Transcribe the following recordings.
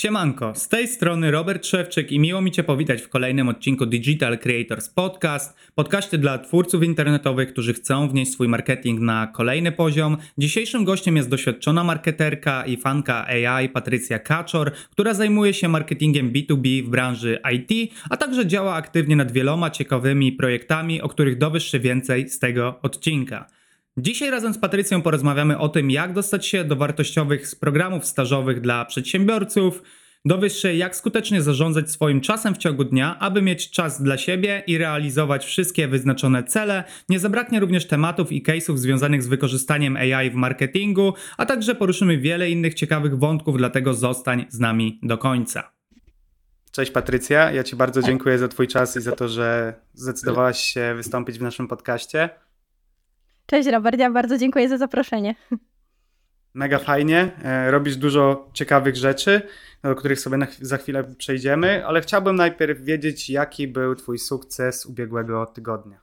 Siemanko, z tej strony Robert Szewczyk i miło mi Cię powitać w kolejnym odcinku Digital Creators Podcast, podcaście dla twórców internetowych, którzy chcą wnieść swój marketing na kolejny poziom. Dzisiejszym gościem jest doświadczona marketerka i fanka AI Patrycja Kaczor, która zajmuje się marketingiem B2B w branży IT, a także działa aktywnie nad wieloma ciekawymi projektami, o których dowiesz się więcej z tego odcinka. Dzisiaj razem z Patrycją porozmawiamy o tym, jak dostać się do wartościowych programów stażowych dla przedsiębiorców. Dowiesz się, jak skutecznie zarządzać swoim czasem w ciągu dnia, aby mieć czas dla siebie i realizować wszystkie wyznaczone cele. Nie zabraknie również tematów i case'ów związanych z wykorzystaniem AI w marketingu, a także poruszymy wiele innych ciekawych wątków, dlatego zostań z nami do końca. Cześć Patrycja, ja Ci bardzo dziękuję za Twój czas i za to, że zdecydowałaś się wystąpić w naszym podcaście. Cześć Robert, ja bardzo dziękuję za zaproszenie. Mega fajnie. E, robisz dużo ciekawych rzeczy, do których sobie za chwilę przejdziemy, ale chciałbym najpierw wiedzieć, jaki był Twój sukces ubiegłego tygodnia.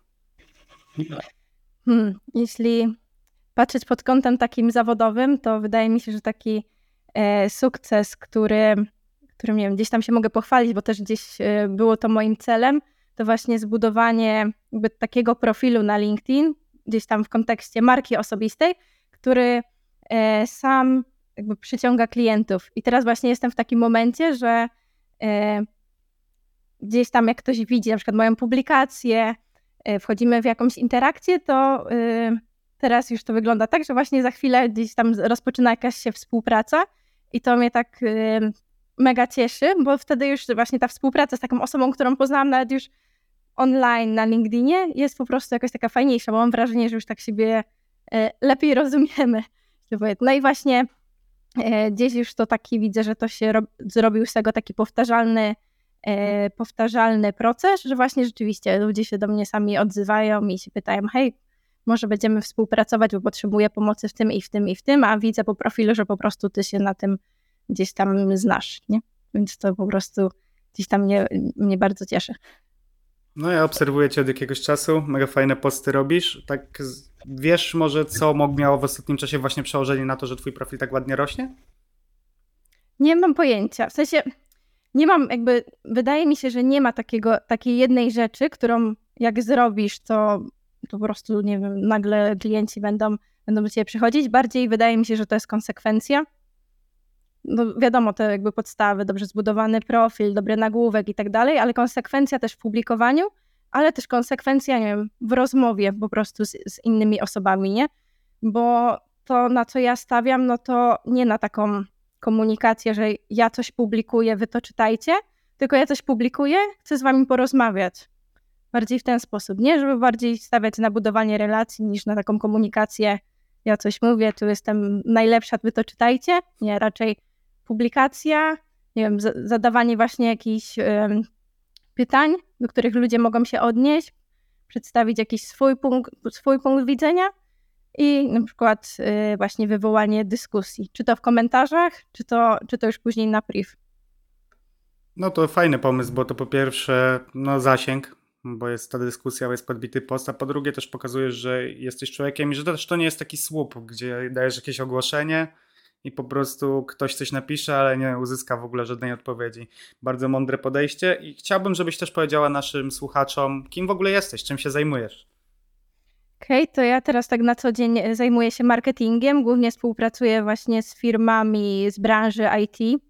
Hmm, jeśli patrzeć pod kątem takim zawodowym, to wydaje mi się, że taki e, sukces, który, którym nie wiem, gdzieś tam się mogę pochwalić, bo też gdzieś e, było to moim celem, to właśnie zbudowanie takiego profilu na LinkedIn, gdzieś tam w kontekście marki osobistej, który e, sam jakby przyciąga klientów. I teraz właśnie jestem w takim momencie, że e, gdzieś tam jak ktoś widzi na przykład moją publikację, e, wchodzimy w jakąś interakcję, to teraz już to wygląda tak, że właśnie za chwilę gdzieś tam rozpoczyna jakaś się współpraca i to mnie tak mega cieszy, bo wtedy już właśnie ta współpraca z taką osobą, którą poznałam nawet już online na LinkedInie jest po prostu jakaś taka fajniejsza, bo mam wrażenie, że już tak siebie e, lepiej rozumiemy. No i właśnie e, gdzieś już to taki widzę, że to się zrobił z tego taki powtarzalny, e, powtarzalny proces, że właśnie rzeczywiście ludzie się do mnie sami odzywają i się pytają, hej, może będziemy współpracować, bo potrzebuję pomocy w tym i w tym i w tym, a widzę po profilu, że po prostu ty się na tym gdzieś tam znasz, nie? Więc to po prostu gdzieś tam mnie, mnie bardzo cieszy. No ja obserwuję cię od jakiegoś czasu, mega fajne posty robisz. Tak wiesz może co miało w ostatnim czasie właśnie przełożenie na to, że twój profil tak ładnie rośnie? Nie mam pojęcia. W sensie nie mam jakby, wydaje mi się, że nie ma takiego, takiej jednej rzeczy, którą jak zrobisz, to, to po prostu, nie wiem, nagle klienci będą, będą do ciebie przychodzić. Bardziej wydaje mi się, że to jest konsekwencja. No wiadomo, te jakby podstawy, dobrze zbudowany profil, dobry nagłówek i tak dalej, ale konsekwencja też w publikowaniu, ale też konsekwencja, nie wiem, w rozmowie po prostu z, z innymi osobami, nie? Bo to, na co ja stawiam, no to nie na taką komunikację, że ja coś publikuję, wy to czytajcie, tylko ja coś publikuję, chcę z wami porozmawiać. Bardziej w ten sposób, nie? Żeby bardziej stawiać na budowanie relacji niż na taką komunikację, ja coś mówię, tu jestem najlepsza, wy to czytajcie. Nie, raczej publikacja, nie wiem, zadawanie właśnie jakichś pytań, do których ludzie mogą się odnieść, przedstawić jakiś swój punkt, swój punkt widzenia i na przykład y, właśnie wywołanie dyskusji, czy to w komentarzach, czy to, czy to już później na priv. No to fajny pomysł, bo to po pierwsze no zasięg, bo jest ta dyskusja, jest podbity post, a po drugie też pokazujesz, że jesteś człowiekiem i że też to nie jest taki słup, gdzie dajesz jakieś ogłoszenie, i po prostu ktoś coś napisze, ale nie uzyska w ogóle żadnej odpowiedzi. Bardzo mądre podejście i chciałbym, żebyś też powiedziała naszym słuchaczom, kim w ogóle jesteś, czym się zajmujesz. Okej, okay, to ja teraz tak na co dzień zajmuję się marketingiem, głównie współpracuję właśnie z firmami z branży IT.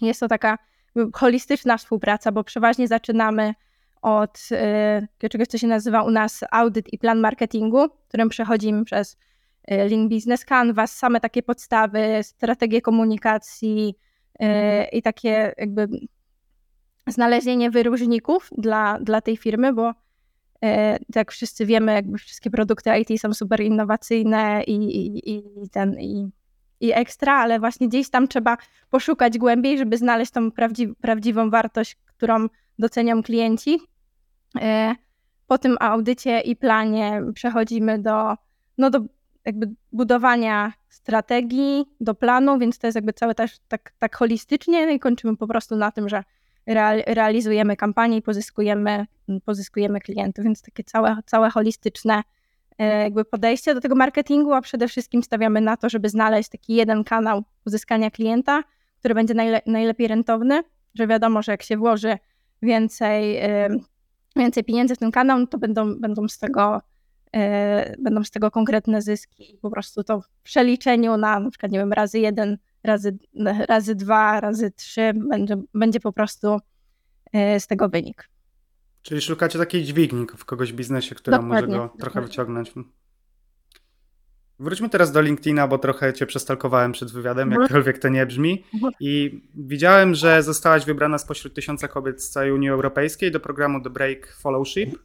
Jest to taka holistyczna współpraca, bo przeważnie zaczynamy od y, czegoś, co się nazywa u nas audyt i plan marketingu, którym przechodzimy przez E, Link Business Canvas, same takie podstawy, strategie komunikacji e, mhm. i takie jakby znalezienie wyróżników dla, dla tej firmy, bo e, jak wszyscy wiemy, jakby wszystkie produkty IT są super innowacyjne i, i, i, ten, i, i ekstra, ale właśnie gdzieś tam trzeba poszukać głębiej, żeby znaleźć tą prawdziw prawdziwą wartość, którą docenią klienci. Po tym audycie i planie przechodzimy do, no do jakby budowania strategii do planu, więc to jest jakby całe też tak, tak holistycznie no i kończymy po prostu na tym, że realizujemy kampanię i pozyskujemy, pozyskujemy klientów, więc takie całe, całe holistyczne e, jakby podejście do tego marketingu, a przede wszystkim stawiamy na to, żeby znaleźć taki jeden kanał uzyskania klienta, który będzie najle najlepiej rentowny, że wiadomo, że jak się włoży więcej, więcej pieniędzy w ten kanał, to będą, będą, z tego, będą z tego konkretne zyski i po prostu to w przeliczeniu na na przykład, nie wiem, razy jeden, razy, razy dwa, razy trzy będzie, będzie po prostu z tego wynik. Czyli szukacie takiej dźwigni w kogoś w biznesie, która dokładnie, może go trochę dokładnie. wyciągnąć. Wróćmy teraz do LinkedIna, bo trochę cię przestalkowałem przed wywiadem, mhm. jakkolwiek to nie brzmi. Mhm. I widziałem, że zostałaś wybrana spośród tysiąca kobiet z całej Unii Europejskiej do programu The Break Fellowship.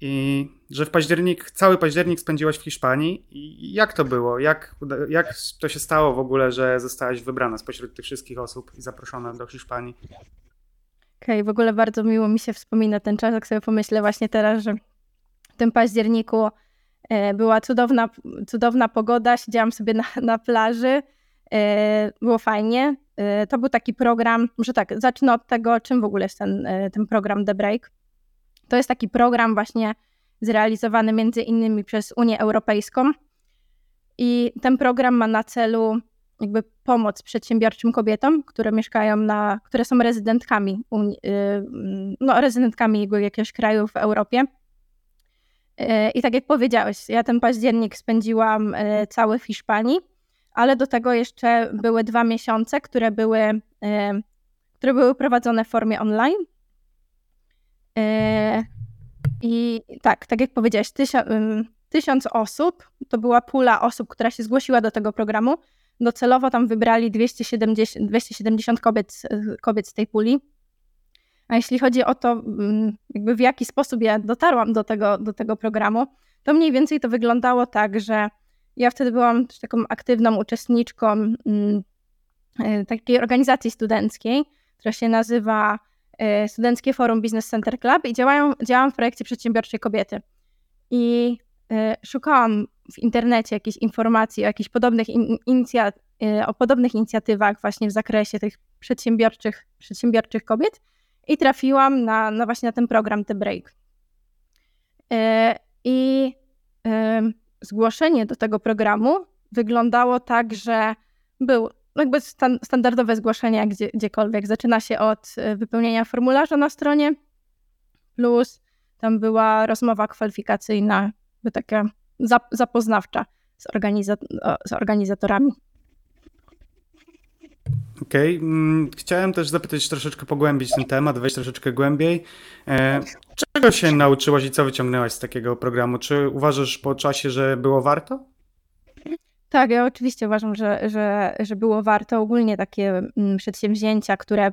I że w październik, cały październik spędziłaś w Hiszpanii. I jak to było? Jak, jak to się stało w ogóle, że zostałaś wybrana spośród tych wszystkich osób i zaproszona do Hiszpanii? Okej, okay, w ogóle bardzo miło mi się wspomina ten czas, jak sobie pomyślę właśnie teraz, że w tym październiku e, była cudowna, cudowna pogoda, siedziałam sobie na, na plaży, e, było fajnie. E, to był taki program, może tak, zacznę od tego, czym w ogóle jest ten, ten program The Break. To jest taki program właśnie zrealizowany między innymi przez Unię Europejską i ten program ma na celu jakby pomoc przedsiębiorczym kobietom, które mieszkają na, które są rezydentkami, y, no rezydentkami jakiegoś kraju w Europie. Y, I tak jak powiedziałeś, ja ten październik spędziłam y, cały w Hiszpanii, ale do tego jeszcze były dwa miesiące, które były, które były prowadzone w formie online. I tak, tak jak powiedziałeś, tysiąc, tysiąc osób, to była pula osób, która się zgłosiła do tego programu docelowo tam wybrali 270, 270 kobiet, kobiet z tej puli. A jeśli chodzi o to, jakby w jaki sposób ja dotarłam do tego, do tego programu, to mniej więcej to wyglądało tak, że ja wtedy byłam też taką aktywną uczestniczką e, takiej organizacji studenckiej, która się nazywa Studenckie Forum Business Center Club i działają, działam w projekcie Przedsiębiorczej Kobiety. I e, szukałam w internecie jakieś informacji o jakichś podobnych inicjat y, o podobnych inicjatywach właśnie w zakresie tych przedsiębiorczych, przedsiębiorczych kobiet i trafiłam na, na właśnie na ten program The Break. Y, I y, zgłoszenie do tego programu wyglądało tak, że był jakby stan, standardowe zgłoszenie jak gdzie, gdziekolwiek. Zaczyna się od wypełnienia formularza na stronie, plus tam była rozmowa kwalifikacyjna, by taka zapoznawcza z, organiza- z organizatorami. Okej, okay. Mm, chciałem też zapytać, troszeczkę pogłębić ten temat, wejść troszeczkę głębiej. E, czego się nauczyłaś i co wyciągnęłaś z takiego programu? Czy uważasz po czasie, że było warto? Tak, ja oczywiście uważam, że, że, że było warto. Ogólnie takie mm, przedsięwzięcia, które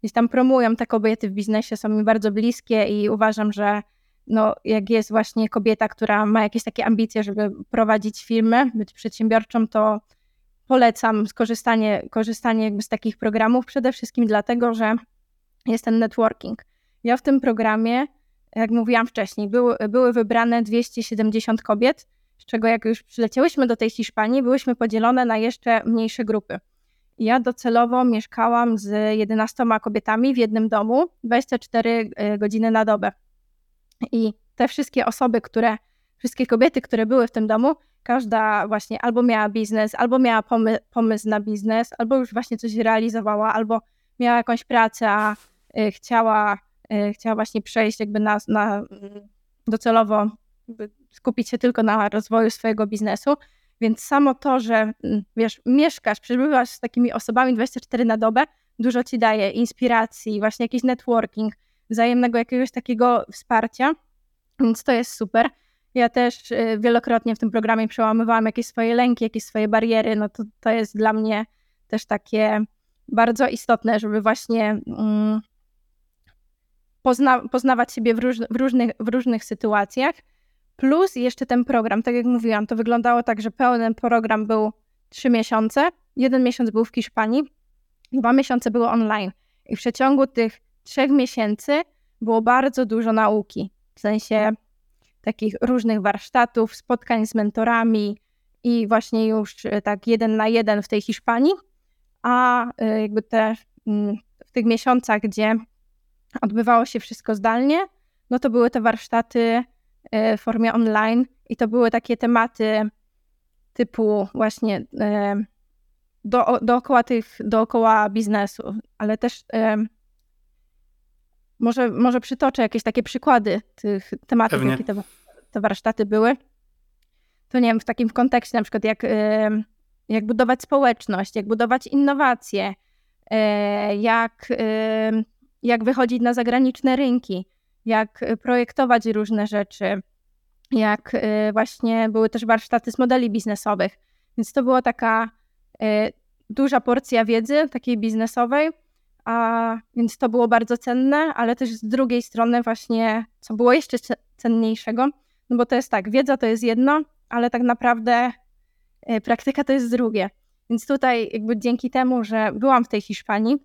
gdzieś tam promują te kobiety w biznesie, są mi bardzo bliskie i uważam, że no, jak jest właśnie kobieta, która ma jakieś takie ambicje, żeby prowadzić firmę, być przedsiębiorczą, to polecam skorzystanie korzystanie jakby z takich programów, przede wszystkim dlatego, że jest ten networking. Ja w tym programie, jak mówiłam wcześniej, były, były wybrane 270 kobiet, z czego jak już przyleciałyśmy do tej Hiszpanii, byłyśmy podzielone na jeszcze mniejsze grupy. Ja docelowo mieszkałam z 11 kobietami w jednym domu 24 e, godziny na dobę. I te wszystkie osoby, które, wszystkie kobiety, które były w tym domu, każda właśnie albo miała biznes, albo miała pomy pomysł na biznes, albo już właśnie coś realizowała, albo miała jakąś pracę, a y, chciała, y, chciała właśnie przejść jakby na, na mm, docelowo skupić się tylko na rozwoju swojego biznesu. Więc samo to, że mm, wiesz, mieszkasz, przebywasz z takimi osobami 24 na dobę, dużo ci daje inspiracji, właśnie jakiś networking, wzajemnego jakiegoś takiego wsparcia, więc to jest super. Ja też y, wielokrotnie w tym programie przełamywałam jakieś swoje lęki, jakieś swoje bariery, no to, to jest dla mnie też takie bardzo istotne, żeby właśnie mm, pozna, poznawać siebie w, róż, w, różnych, w różnych sytuacjach. Plus jeszcze ten program, tak jak mówiłam, to wyglądało tak, że pełny program był trzy miesiące, jeden miesiąc był w Hiszpanii, dwa miesiące było online. I w przeciągu tych trzech miesięcy było bardzo dużo nauki, w sensie takich różnych warsztatów, spotkań z mentorami i właśnie już e, tak jeden na jeden w tej Hiszpanii, a e, jakby te mm, w tych miesiącach, gdzie odbywało się wszystko zdalnie, no to były te warsztaty w formie online i to były takie tematy typu właśnie do, dookoła, tych, dookoła biznesu, ale też może, może przytoczę jakieś takie przykłady tych tematów, Pewnie. jakie te, te warsztaty były. To nie wiem, w takim kontekście na przykład jak, jak budować społeczność, jak budować innowacje, e, jak, jak wychodzić na zagraniczne rynki, jak projektować różne rzeczy, jak e, właśnie były też warsztaty z modeli biznesowych. Więc to była taka e, duża porcja wiedzy, takiej biznesowej, a więc to było bardzo cenne, ale też z drugiej strony właśnie, co było jeszcze cenniejszego, no bo to jest tak, wiedza to jest jedno, ale tak naprawdę praktyka to jest drugie. Więc tutaj jakby dzięki temu, że byłam w tej Hiszpanii,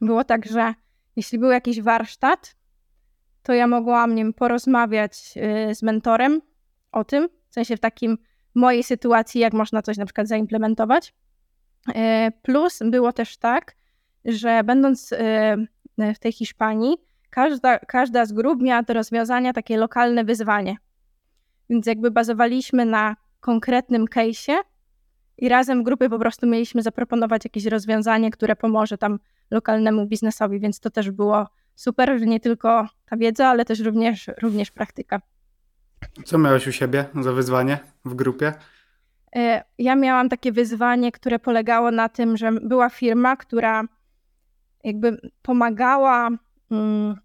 było tak, że jeśli był jakiś warsztat, to ja mogłam nim porozmawiać e, z mentorem o tym, w sensie w takim mojej sytuacji, jak można coś na przykład zaimplementować. E, plus było też tak, że będąc e, w tej Hiszpanii, każda, każda z grup miała do rozwiązania takie lokalne wyzwanie. Więc jakby bazowaliśmy na konkretnym case'ie i razem w grupie po prostu mieliśmy zaproponować jakieś rozwiązanie, które pomoże tam lokalnemu biznesowi, więc to też było super, że nie tylko ta wiedza, ale też również, również praktyka. Co miałeś u siebie za wyzwanie w grupie? E, ja miałam takie wyzwanie, które polegało na tym, że była firma, która jakby pomagała mm,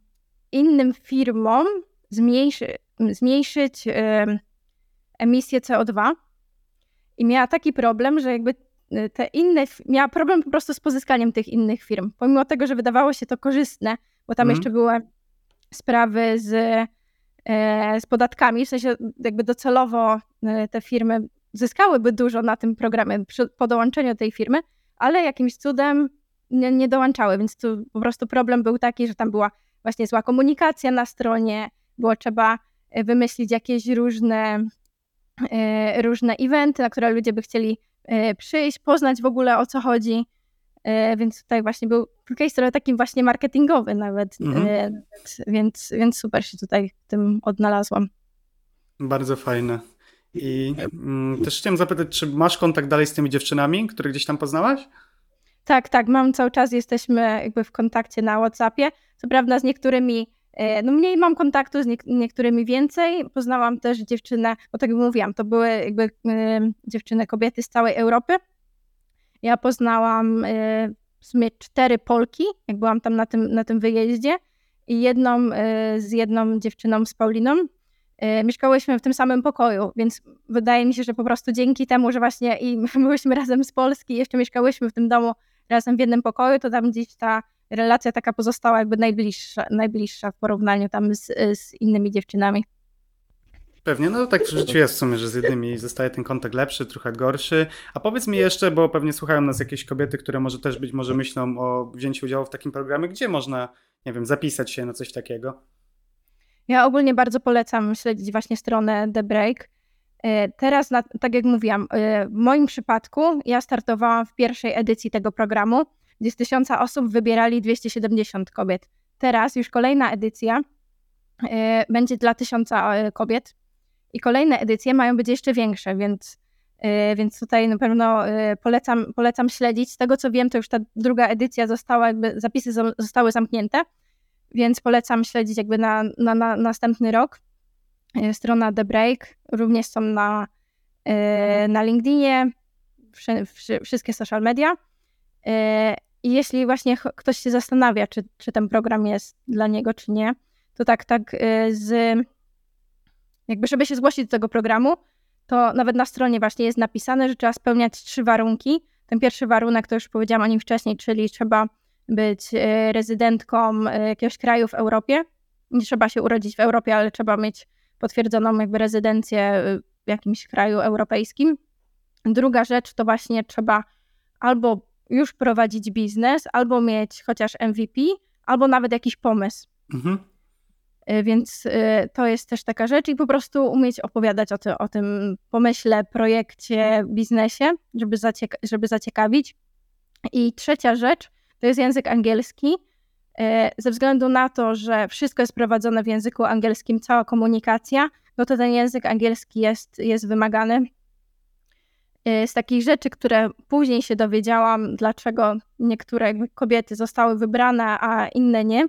innym firmom zmniejszy, zmniejszyć emisję CO2 i miała taki problem, że jakby te inne, miała problem po prostu z pozyskaniem tych innych firm, pomimo tego, że wydawało się to korzystne, bo tam mm. jeszcze były sprawy z, e, z podatkami, w sensie jakby docelowo e, te firmy zyskałyby dużo na tym programie przy, po dołączeniu tej firmy, ale jakimś cudem nie, nie dołączały, więc tu po prostu problem był taki, że tam była właśnie zła komunikacja na stronie, było trzeba e, wymyślić jakieś różne, e, różne eventy, na które ludzie by chcieli przyjść, poznać w ogóle o co chodzi. Więc tutaj właśnie był case trochę takim właśnie marketingowy nawet, mhm. więc, więc super się tutaj tym odnalazłam. Bardzo fajne. I mm, też chciałem zapytać, czy masz kontakt dalej z tymi dziewczynami, które gdzieś tam poznałaś? Tak, tak, mam cały czas, jesteśmy jakby w kontakcie na WhatsAppie. Co prawda z niektórymi, e, no mniej mam kontaktu, z niektórymi więcej. Poznałam też dziewczynę, bo tak jak mówiłam, to były jakby dziewczyny, kobiety z całej Europy. Ja poznałam y, w sumie cztery Polki, jak byłam tam na tym, na tym wyjeździe i jedną y, z jedną dziewczyną, z Pauliną. Mieszkałyśmy w tym samym pokoju, więc wydaje mi się, że po prostu dzięki temu, że właśnie i byłyśmy razem z Polski, jeszcze mieszkałyśmy w tym domu razem w jednym pokoju, to tam gdzieś ta relacja taka pozostała jakby najbliższa, najbliższa w porównaniu tam z, z innymi dziewczynami. Pewnie, no tak w życiu jest w sumie, że z jednymi zostaje ten kontakt lepszy, trochę gorszy. A powiedz mi jeszcze, bo pewnie słuchają nas jakieś kobiety, które może też być może myślą o wzięciu udziału w takim programie, gdzie można, nie wiem, zapisać się na coś takiego? Ja ogólnie bardzo polecam śledzić właśnie stronę The Break. E, teraz, tak jak mówiłam, e, w moim przypadku ja startowałam w pierwszej edycji tego programu, gdzie z tysiąca osób wybierali 270 kobiet. Teraz już kolejna edycja e, będzie dla tysiąca kobiet i kolejne edycje mają być jeszcze większe, więc, więc tutaj na pewno polecam, polecam śledzić. Z tego co wiem, to już ta druga edycja została, jakby zapisy zostały zamknięte, więc polecam śledzić jakby na, na, na następny rok. E, strona The Break, również są na, e, na LinkedInie, wszystkie social media. I jeśli właśnie ktoś się zastanawia, czy, czy ten program jest dla niego, czy nie, to tak, tak z jakby, żeby się zgłosić do tego programu, to nawet na stronie właśnie jest napisane, że trzeba spełniać trzy warunki. Ten pierwszy warunek to już powiedziałam o nim wcześniej, czyli trzeba być rezydentką jakiegoś kraju w Europie. Nie trzeba się urodzić w Europie, ale trzeba mieć potwierdzoną jakby rezydencję y, w jakimś kraju europejskim. Druga rzecz to właśnie trzeba albo już prowadzić biznes, albo mieć chociaż MVP, albo nawet jakiś pomysł. Mhm. Y, więc y, to jest też taka rzecz i po prostu umieć opowiadać o, ty, o tym pomyśle, projekcie, biznesie, żeby, zacieka żeby zaciekawić. I trzecia rzecz to jest język angielski. E, ze względu na to, że wszystko jest prowadzone w języku angielskim, cała komunikacja, no to ten język angielski jest, jest wymagany. Z takich rzeczy, które później się dowiedziałam, dlaczego niektóre kobiety zostały wybrane, a inne nie,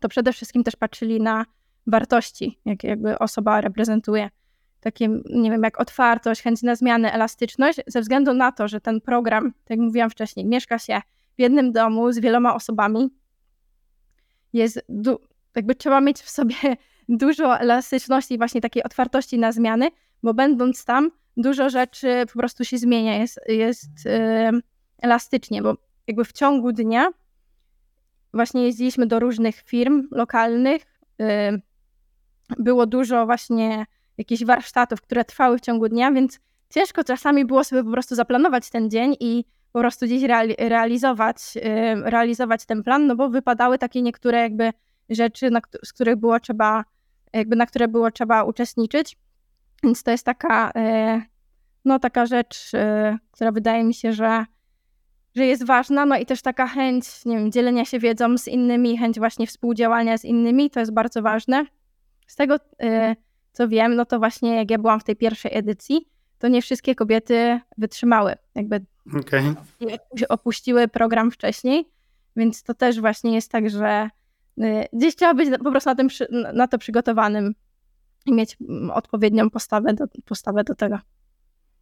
to przede wszystkim też patrzyli na wartości, jakie jakby osoba reprezentuje. Takie, nie wiem, jak otwartość, chęć na zmiany, elastyczność, ze względu na to, że ten program, tak jak mówiłam wcześniej, mieszka się w jednym domu z wieloma osobami, jest, jakby trzeba mieć w sobie dużo elastyczności właśnie takiej otwartości na zmiany, bo będąc tam, dużo rzeczy po prostu się zmienia, jest, jest elastycznie, bo jakby w ciągu dnia właśnie jeździliśmy do różnych firm lokalnych, było dużo właśnie jakichś warsztatów, które trwały w ciągu dnia, więc ciężko czasami było sobie po prostu zaplanować ten dzień i po prostu gdzieś realizować, realizować ten plan, no bo wypadały takie niektóre jakby rzeczy, z których było trzeba, jakby na które było trzeba uczestniczyć. Więc to jest taka, e, no, taka rzecz, e, która wydaje mi się, że, że jest ważna. No i też taka chęć, nie wiem, dzielenia się wiedzą z innymi, chęć właśnie współdziałania z innymi, to jest bardzo ważne. Z tego, e, co wiem, no to właśnie jak ja byłam w tej pierwszej edycji, to nie wszystkie kobiety wytrzymały, jakby okay. opuściły program wcześniej, więc to też właśnie jest tak, że gdzieś trzeba być po prostu na, tym, na to przygotowanym i mieć mm, odpowiednią postawę do, postawę do tego.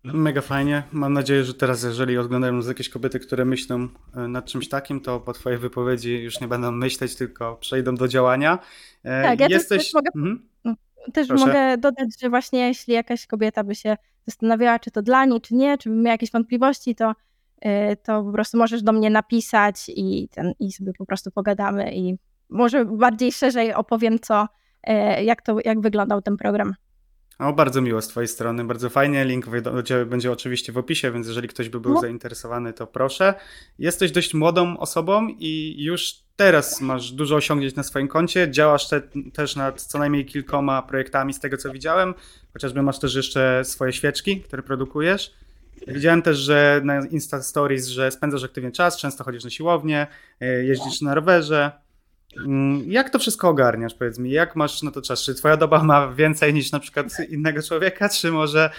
Mega fajnie. Mam nadzieję, że teraz, jeżeli oglądają nas jakieś kobiety, które myślą e, nad czymś takim, to po Twojej wypowiedzi już nie będą myśleć, tylko przejdą do działania. E, tak, ja Jesteś... też, mogę, mhm. też mogę dodać, że właśnie jeśli jakaś kobieta by się zastanawiała, czy to dla niej, czy nie, czy miała jakieś wątpliwości, to, e, to po prostu możesz do mnie napisać i, ten, i sobie po prostu pogadamy i może bardziej szerzej opowiem, co, jak, to, jak wyglądał ten program. O, bardzo miło z Twojej strony, bardzo fajnie. Link będzie oczywiście w opisie, więc jeżeli ktoś by był no. zainteresowany, to proszę. Jesteś dość młodą osobą i już teraz masz dużo osiągnięć na swoim koncie. Działasz te, też nad co najmniej kilkoma projektami, z tego co widziałem. Chociażby masz też jeszcze swoje świeczki, które produkujesz. Widziałem też, że na Insta Stories, że spędzasz aktywnie czas, często chodzisz na siłownię, e, jeździsz na rowerze. Mm, jak to wszystko ogarniasz, powiedz mi? Jak masz na to czas? Czy twoja doba ma więcej niż na przykład innego człowieka, czy może...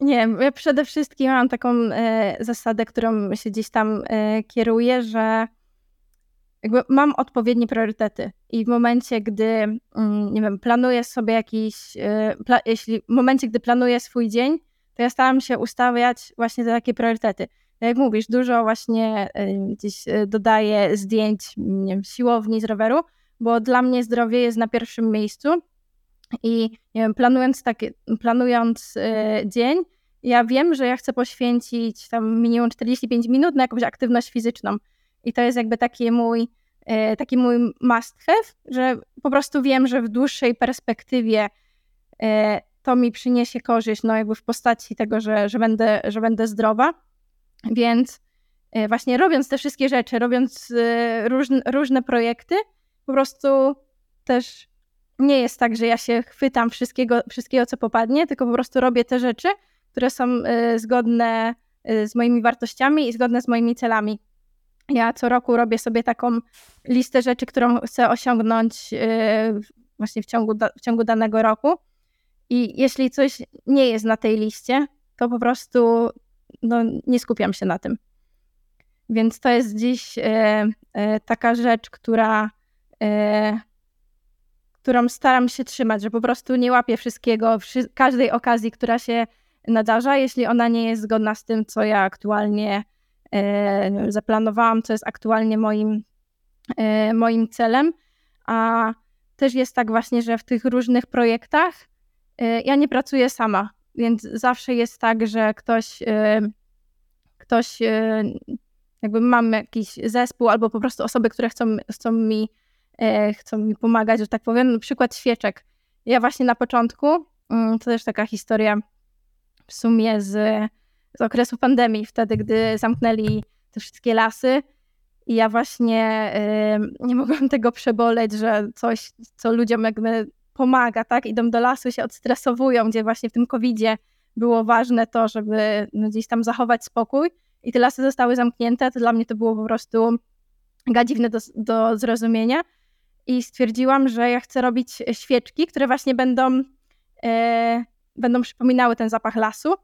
Nie, ja przede wszystkim mam taką e, zasadę, którą się gdzieś tam e, kieruję, że jakby mam odpowiednie priorytety i w momencie, gdy, mm, nie wiem, planuję sobie jakiś, e, pla, jeśli w momencie, gdy planuję swój dzień, to ja staram się ustawiać właśnie te takie priorytety jak mówisz, dużo właśnie gdzieś e, dodaję zdjęć nie wiem, siłowni z roweru, bo dla mnie zdrowie jest na pierwszym miejscu i nie wiem, planując, takie, planując e, dzień, ja wiem, że ja chcę poświęcić tam minimum 45 minut na jakąś aktywność fizyczną. I to jest jakby taki mój, taki mój must have, że po prostu wiem, że w dłuższej perspektywie to mi przyniesie korzyść, no jakby w postaci tego, że, że, będę, że będę zdrowa. Więc e, właśnie robiąc te wszystkie rzeczy, robiąc e, różne, różne projekty, po prostu też nie jest tak, że ja się chwytam wszystkiego, wszystkiego, co popadnie, tylko po prostu robię te rzeczy, które są e, zgodne z moimi wartościami i zgodne z moimi celami. Ja co roku robię sobie taką listę rzeczy, którą chcę osiągnąć właśnie w ciągu, w ciągu danego roku. I jeśli coś nie jest na tej liście, to po prostu no, nie skupiam się na tym. Więc to jest dziś e, e, taka rzecz, która, e, którą staram się trzymać, że po prostu nie łapię wszystkiego, wszy każdej okazji, która się nadarza, jeśli ona nie jest zgodna z tym, co ja aktualnie zaplanowałam, co jest aktualnie moim, moim celem. A też jest tak właśnie, że w tych różnych projektach ja nie pracuję sama więc zawsze jest tak, że ktoś, ktoś y, jakby mamy jakiś zespół albo po prostu osoby, które chcą, chcą, mi, e, chcą mi pomagać, że tak powiem. Na przykład świeczek. Ja właśnie na początku, mm, to też taka historia w sumie z, z okresu pandemii, wtedy gdy zamknęli te wszystkie lasy, i ja właśnie nie mogłam tego przeboleć, że coś, co ludziom jakby pomaga, tak? Idą do lasu, się odstresowują, gdzie właśnie w tym covidzie było ważne to, żeby no, gdzieś tam zachować spokój i te lasy zostały zamknięte, to dla mnie to było po prostu gadziwne do, do zrozumienia. I stwierdziłam, że ja chcę robić świeczki, które właśnie będą e, będą przypominały ten zapach lasu,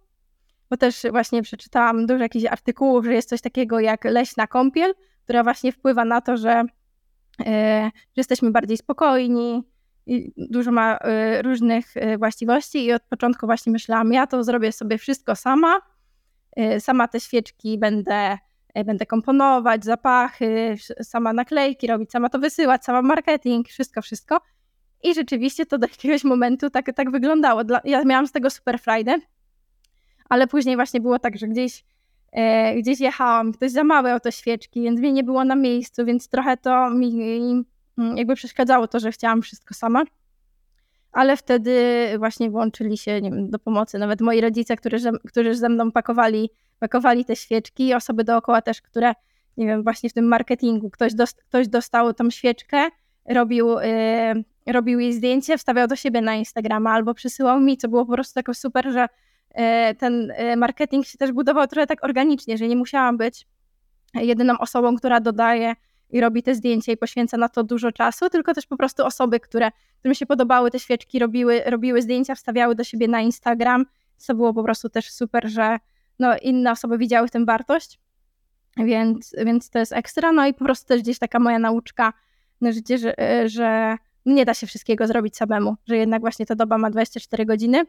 bo też właśnie przeczytałam dużo jakichś artykułów, że jest coś takiego jak leśna kąpiel, która właśnie wpływa na to, że, e, że jesteśmy bardziej spokojni, dużo ma e, różnych e, właściwości i od początku właśnie myślałam, ja to zrobię sobie wszystko sama, sama te świeczki będę, będę komponować, zapachy, sama naklejki robić, sama to wysyłać, sama marketing, wszystko, wszystko. I rzeczywiście to do jakiegoś momentu tak, tak wyglądało. Dla, ja miałam z tego super frajdę, ale później właśnie było tak, że gdzieś, e, gdzieś jechałam, ktoś zamawiał te świeczki, więc mnie nie było na miejscu, więc trochę to mi jakby przeszkadzało to, że chciałam wszystko sama. Ale wtedy właśnie włączyli się nie wiem, do pomocy nawet moi rodzice, którzy, którzy ze mną pakowali, pakowali te świeczki, osoby dookoła też, które, nie wiem, właśnie w tym marketingu, ktoś, dost, ktoś dostał tą świeczkę, robił, yy, robił jej zdjęcie, wstawiał do siebie na Instagrama albo przysyłał mi, co było po prostu tak super, że E, ten e, marketing się też budował trochę tak organicznie, że nie musiałam być jedyną osobą, która dodaje i robi te zdjęcia i poświęca na to dużo czasu, tylko też po prostu osoby, które, którym się podobały te świeczki, robiły, robiły zdjęcia, wstawiały do siebie na Instagram, co było po prostu też super, że no, inne osoby widziały w tym wartość, więc, więc to jest ekstra. No i po prostu też gdzieś taka moja nauczka na życie, że, że nie da się wszystkiego zrobić samemu, że jednak właśnie ta doba ma 24 godziny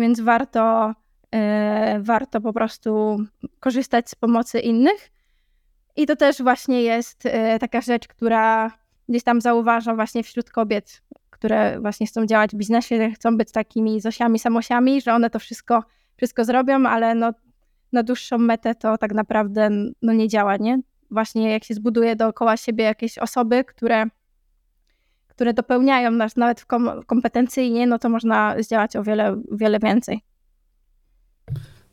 więc warto, e, warto po prostu korzystać z pomocy innych. I to też właśnie jest e, taka rzecz, która gdzieś tam zauważam właśnie wśród kobiet, które właśnie chcą działać w biznesie, chcą być takimi Zosiami, Samosiami, że one to wszystko, wszystko zrobią, ale no, na dłuższą metę to tak naprawdę no, nie działa, nie? Właśnie jak się zbuduje dookoła siebie jakieś osoby, które które dopełniają nas nawet kompetencyjnie, no to można zdziałać o wiele, wiele więcej.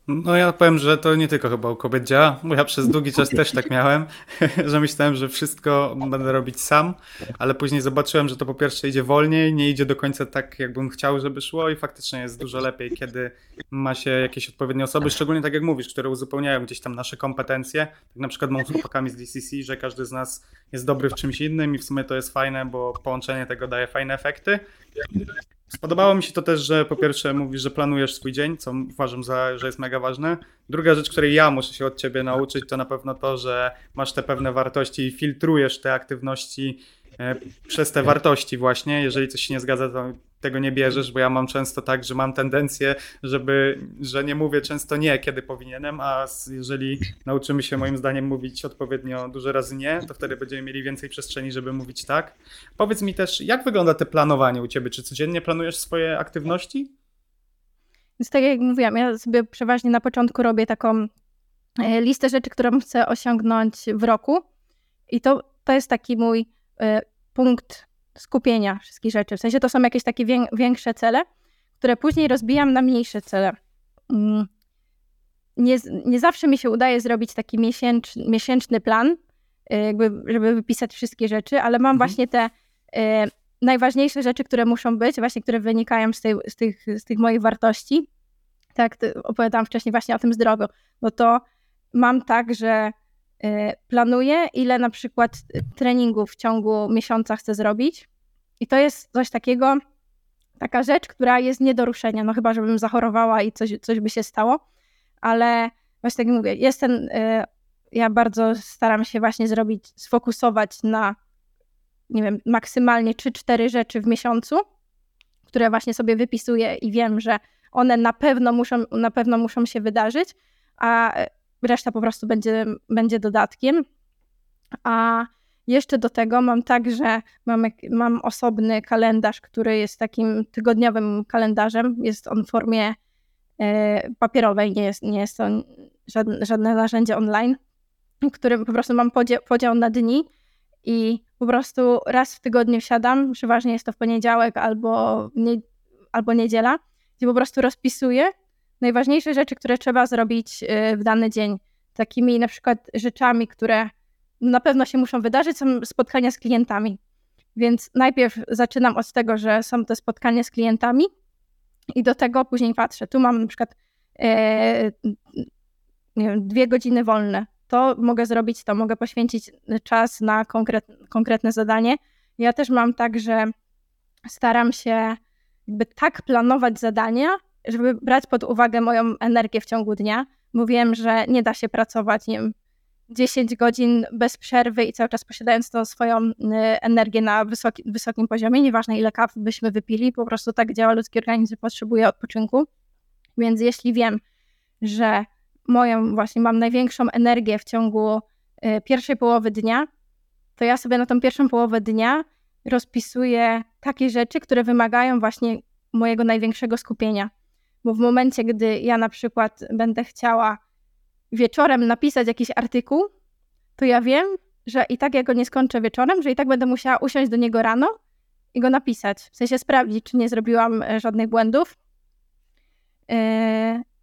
No ja powiem, że to nie tylko chyba u kobiet działa, bo ja przez długi czas też tak miałem, że myślałem, że wszystko będę robić sam, ale później zobaczyłem, że to po pierwsze idzie wolniej, nie idzie do końca tak, jakbym chciał, żeby szło i faktycznie jest dużo lepiej, kiedy ma się jakieś odpowiednie osoby, szczególnie tak jak mówisz, które uzupełniają gdzieś tam nasze kompetencje. Tak na przykład mam z chłopakami z DCC, że każdy z nas jest dobry w czymś innym i w sumie to jest fajne, bo połączenie tego daje fajne efekty. Spodobało mi się to też, że po pierwsze mówisz, że planujesz swój dzień, co uważam, za, że jest mega ważne. Druga rzecz, której ja muszę się od ciebie nauczyć, to na pewno to, że masz te pewne wartości i filtrujesz te aktywności E, przez te wartości właśnie. Jeżeli coś się nie zgadza, to tego nie bierzesz, bo ja mam często tak, że mam tendencję, żeby, że nie mówię często nie, kiedy powinienem, a jeżeli nauczymy się moim zdaniem mówić odpowiednio dużo razy nie, to wtedy będziemy mieli więcej przestrzeni, żeby mówić tak. Powiedz mi też, jak wygląda te planowanie u ciebie? Czy codziennie planujesz swoje aktywności? Więc tak jak mówiłam, ja sobie przeważnie na początku robię taką e, listę rzeczy, którą chcę osiągnąć w roku i to, to jest taki mój Y, punkt skupienia wszystkich rzeczy. W sensie to są jakieś takie większe cele, które później rozbijam na mniejsze cele. Mm. Nie, nie zawsze mi się udaje zrobić taki miesięczny, miesięczny plan, y, jakby, żeby wypisać wszystkie rzeczy, ale mam mhm. właśnie te y, najważniejsze rzeczy, które muszą być, właśnie które wynikają z, tej, z, tych, z tych moich wartości. Tak, opowiadałam wcześniej właśnie o tym zdrowiu, bo to mam tak, że planuję, ile na przykład treningów w ciągu miesiąca chcę zrobić. I to jest coś takiego, taka rzecz, która jest nie do ruszenia. No chyba, żebym zachorowała i coś, coś by się stało. Ale właśnie tak mówię, jestem, y, ja bardzo staram się właśnie zrobić, sfokusować na, nie wiem, maksymalnie 3-4 rzeczy w miesiącu, które właśnie sobie wypisuję i wiem, że one na pewno muszą, na pewno muszą się wydarzyć, a reszta po prostu będzie, będzie dodatkiem. A jeszcze do tego mam tak, że mam, mam osobny kalendarz, który jest takim tygodniowym kalendarzem. Jest on w formie e, papierowej, nie jest, nie jest to żadne, żadne narzędzie online, w którym po prostu mam podział, podział na dni i po prostu raz w tygodniu siadam, przeważnie jest to w poniedziałek albo, nie, albo niedziela, gdzie po prostu rozpisuję najważniejsze rzeczy, które trzeba zrobić y, w dany dzień. Takimi na przykład rzeczami, które na pewno się muszą wydarzyć, są spotkania z klientami. Więc najpierw zaczynam od tego, że są te spotkania z klientami i do tego później patrzę. Tu mam na przykład e, wiem, dwie godziny wolne. To mogę zrobić, to mogę poświęcić czas na konkret, konkretne zadanie. Ja też mam tak, że staram się jakby tak planować zadania, żeby brać pod uwagę moją energię w ciągu dnia. Mówiłem, że nie da się pracować, nie wiem, 10 godzin bez przerwy i cały czas posiadając tą swoją y, energię na wysoki, wysokim poziomie, nieważne ile kaw byśmy wypili, po prostu tak działa ludzki organizm, potrzebuje odpoczynku. Więc jeśli wiem, że moją właśnie mam największą energię w ciągu y, pierwszej połowy dnia, to ja sobie na tą pierwszą połowę dnia rozpisuję takie rzeczy, które wymagają właśnie mojego największego skupienia. Bo w momencie, gdy ja na przykład będę chciała wieczorem napisać jakiś artykuł, to ja wiem, że i tak jak go nie skończę wieczorem, że i tak będę musiała usiąść do niego rano i go napisać. W sensie sprawdzić, czy nie zrobiłam e, żadnych błędów. Yy,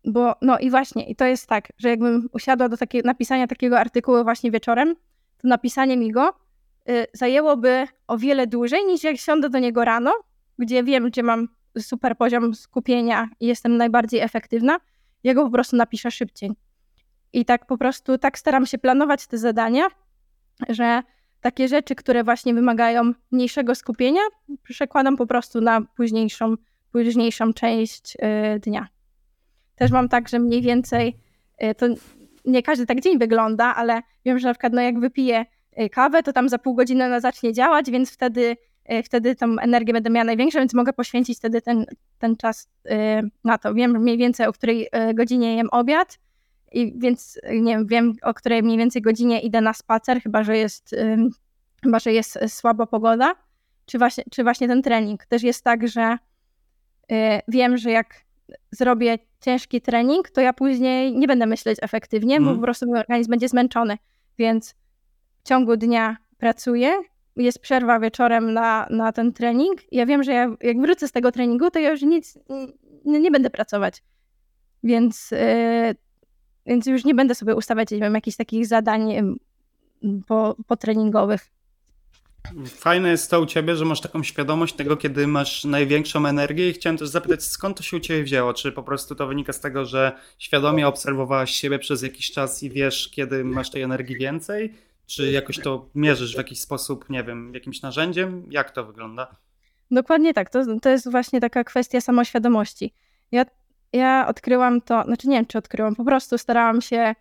bo no i właśnie, i to jest tak, że jakbym usiadła do takiego, napisania takiego artykułu właśnie wieczorem, to napisanie mi go yy, zajęłoby o wiele dłużej niż jak siądę do niego rano, gdzie wiem, gdzie mam super poziom skupienia i jestem najbardziej efektywna, ja go po prostu napiszę szybciej. I tak po prostu tak staram się planować te zadania, że takie rzeczy, które właśnie wymagają mniejszego skupienia, przekładam po prostu na późniejszą, późniejszą część y, dnia. Też mam tak, że mniej więcej y, to nie każdy tak dzień wygląda, ale wiem, że na przykład no jak wypiję y, kawę, to tam za pół godziny ona zacznie działać, więc wtedy, wtedy tą energię będę miała największą, więc mogę poświęcić wtedy ten, ten czas na to. Wiem mniej więcej, o której godzinie jem obiad, i więc nie wiem, wiem, o której mniej więcej godzinie idę na spacer, chyba że jest, chyba, że jest słaba pogoda, czy właśnie, czy właśnie ten trening. Też jest tak, że y, wiem, że jak zrobię ciężki trening, to ja później nie będę myśleć efektywnie, mm. bo mhm. po prostu mój organizm będzie zmęczony. Więc w ciągu dnia pracuję, jest przerwa wieczorem na, na ten trening. Ja wiem, że ja, jak wrócę z tego treningu, to ja już nic nie, nie będę pracować. Więc y, więc już nie będę sobie ustawiać nie wiem, jakichś takich zadań po, potreningowych. Fajne jest to u ciebie, że masz taką świadomość tego, kiedy masz największą energię i chciałem też zapytać, skąd to się u ciebie wzięło? Czy po prostu to wynika z tego, że świadomie obserwowałaś siebie przez jakiś czas i wiesz, kiedy masz tej energii więcej? Czy jakoś to mierzysz w jakiś sposób, nie wiem, jakimś narzędziem? Jak to wygląda? Dokładnie tak. To, to jest właśnie taka kwestia samoświadomości. Ja ja odkryłam to, znaczy nie wiem, czy odkryłam, po prostu starałam się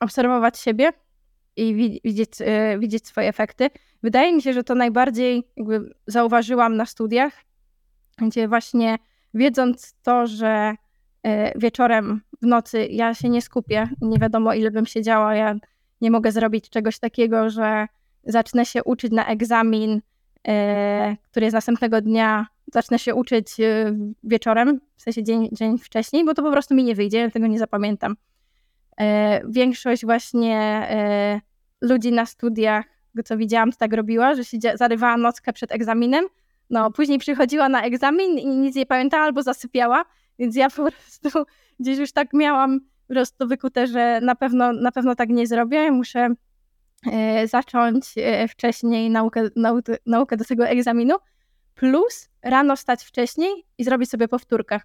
obserwować siebie i widzieć, e, widzieć swoje efekty. Wydaje mi się, że to najbardziej jakby zauważyłam na studiach, gdzie właśnie wiedząc to, że e, wieczorem w nocy ja się nie skupię, nie wiadomo ile bym siedziała, ja nie mogę zrobić czegoś takiego, że zacznę się uczyć na egzamin, e, który jest następnego dnia zacznę się uczyć y, wieczorem, w sensie dzień, dzień wcześniej, bo to po prostu mi nie wyjdzie, tego nie zapamiętam. E, większość właśnie e, ludzi na studiach, co widziałam, to tak robiła, że się zarywała nockę przed egzaminem, no później przychodziła na egzamin i nic nie pamiętała albo zasypiała, więc ja po prostu gdzieś już tak miałam prostu wykute, że na pewno, na pewno tak nie zrobię, muszę e, zacząć wcześniej naukę, naukę, naukę do tego egzaminu, plus rano stać wcześniej i zrobić sobie powtórkę.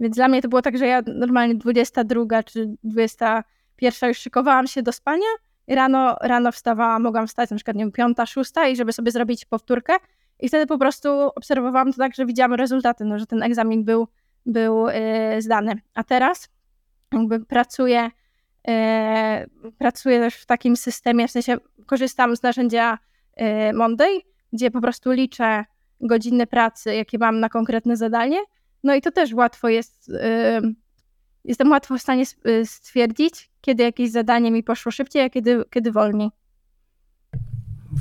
Więc dla mnie to było tak, że ja normalnie 22 czy 21 już szykowałam się do spania rano, rano wstawałam, mogłam wstać na przykład nie wiem, 5, 6 i żeby sobie zrobić powtórkę i wtedy po prostu obserwowałam to tak, że widziałam rezultaty, no, że ten egzamin był, był yy, zdany. A teraz jakby pracuję, yy, pracuję też w takim systemie, w sensie korzystam z narzędzia yy, Monday, gdzie po prostu liczę godziny pracy, jakie mam na konkretne zadanie. No i to też łatwo jest, yy, jestem łatwo w stanie stwierdzić, kiedy jakieś zadanie mi poszło szybciej, a kiedy, kiedy wolniej.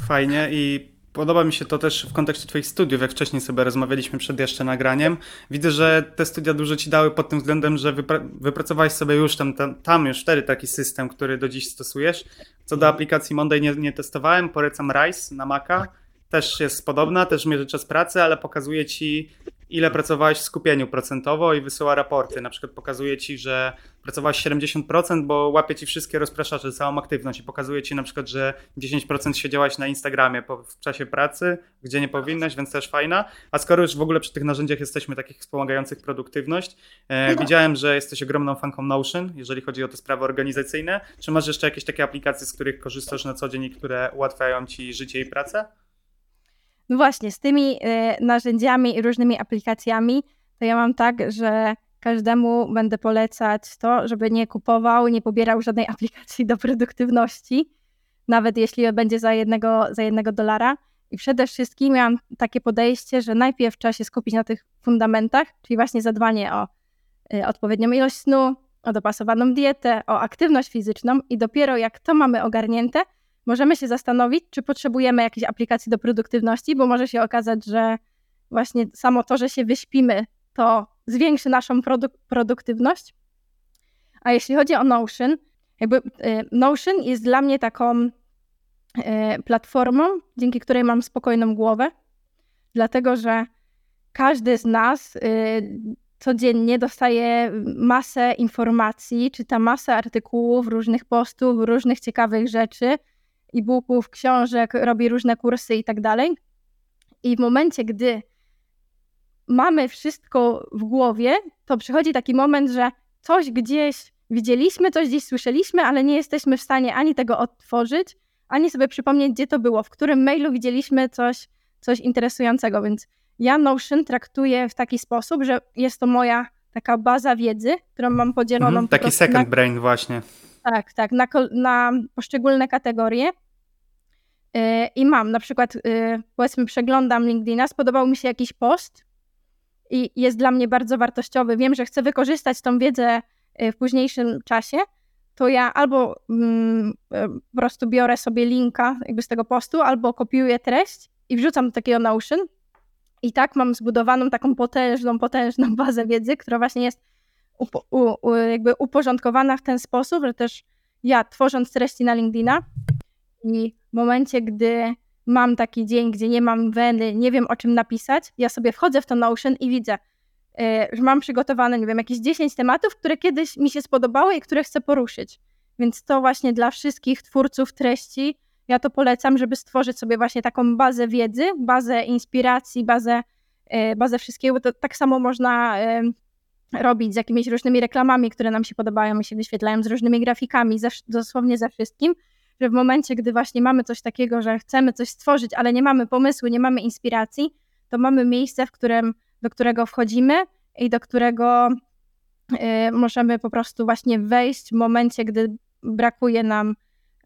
Fajnie i Podoba mi się to też w kontekście Twoich studiów, jak wcześniej sobie rozmawialiśmy przed jeszcze nagraniem. Widzę, że te studia dużo Ci dały pod tym względem, że wypra wypracowałeś sobie już tam, tam, tam, już wtedy taki system, który do dziś stosujesz. Co do aplikacji Monday nie, nie testowałem, polecam Rise na Maca też jest podobna, też mierzy czas pracy, ale pokazuje ci, ile pracowałeś w skupieniu procentowo i wysyła raporty. Na przykład pokazuje ci, że pracowałeś 70%, bo łapie ci wszystkie rozpraszacze, całą aktywność i pokazuje ci na przykład, że 10% siedziałaś na Instagramie w czasie pracy, gdzie nie powinnaś, więc też fajna. A skoro już w ogóle przy tych narzędziach jesteśmy takich wspomagających produktywność, e, no. widziałem, że jesteś ogromną fanką Notion, jeżeli chodzi o te sprawy organizacyjne. Czy masz jeszcze jakieś takie aplikacje, z których korzystasz na co dzień i które ułatwiają ci życie i pracę? No właśnie, z tymi y, narzędziami i różnymi aplikacjami, to ja mam tak, że każdemu będę polecać to, żeby nie kupował, nie pobierał żadnej aplikacji do produktywności, nawet jeśli będzie za jednego, za jednego dolara. I przede wszystkim miałam takie podejście, że najpierw trzeba się skupić na tych fundamentach, czyli właśnie zadbanie o y, odpowiednią ilość snu, o dopasowaną dietę, o aktywność fizyczną i dopiero jak to mamy ogarnięte, możemy się zastanowić, czy potrzebujemy jakiejś aplikacji do produktywności, bo może się okazać, że właśnie samo to, że się wyśpimy, to zwiększy naszą produk produktywność. A jeśli chodzi o Notion, jakby y, Notion jest dla mnie taką y, platformą, dzięki której mam spokojną głowę, dlatego że każdy z nas y, codziennie dostaje masę informacji, czyta masę artykułów, różnych postów, różnych ciekawych rzeczy, e-booków, książek, robi różne kursy i tak dalej. I w momencie, gdy mamy wszystko w głowie, to przychodzi taki moment, że coś gdzieś widzieliśmy, coś gdzieś słyszeliśmy, ale nie jesteśmy w stanie ani tego odtworzyć, ani sobie przypomnieć, gdzie to było, w którym mailu widzieliśmy coś, coś interesującego. Więc ja Notion traktuję w taki sposób, że jest to moja taka baza wiedzy, którą mam podzieloną. Mhm, taki second na, brain właśnie. Tak, tak, na, na poszczególne kategorie. Yy, I mam na przykład, yy, powiedzmy, przeglądam LinkedIna, spodobał mi się jakiś post i jest dla mnie bardzo wartościowy. Wiem, że chcę wykorzystać tą wiedzę yy, w późniejszym czasie, to ja albo mm, po prostu biorę sobie linka jakby z tego postu, albo kopiuję treść i wrzucam do takiego Notion i tak mam zbudowaną taką potężną, potężną bazę wiedzy, która właśnie jest upo, u, u, jakby uporządkowana w ten sposób, że też ja tworząc treści na LinkedIna i w momencie, gdy mam taki dzień, gdzie nie mam weny, nie wiem o czym napisać, ja sobie wchodzę w to Notion i widzę, yy, że mam przygotowane, nie wiem, jakieś 10 tematów, które kiedyś mi się spodobały i które chcę poruszyć. Więc to właśnie dla wszystkich twórców treści ja to polecam, żeby stworzyć sobie właśnie taką bazę wiedzy, bazę inspiracji, bazę, e, bazę wszystkiego. To tak samo można e, robić z jakimiś różnymi reklamami, które nam się podobają i się wyświetlają, z różnymi grafikami, dosłownie ze wszystkim, że w momencie, gdy właśnie mamy coś takiego, że chcemy coś stworzyć, ale nie mamy pomysłu, nie mamy inspiracji, to mamy miejsce, w którym, do którego wchodzimy i do którego y, możemy po prostu właśnie wejść w momencie, gdy brakuje nam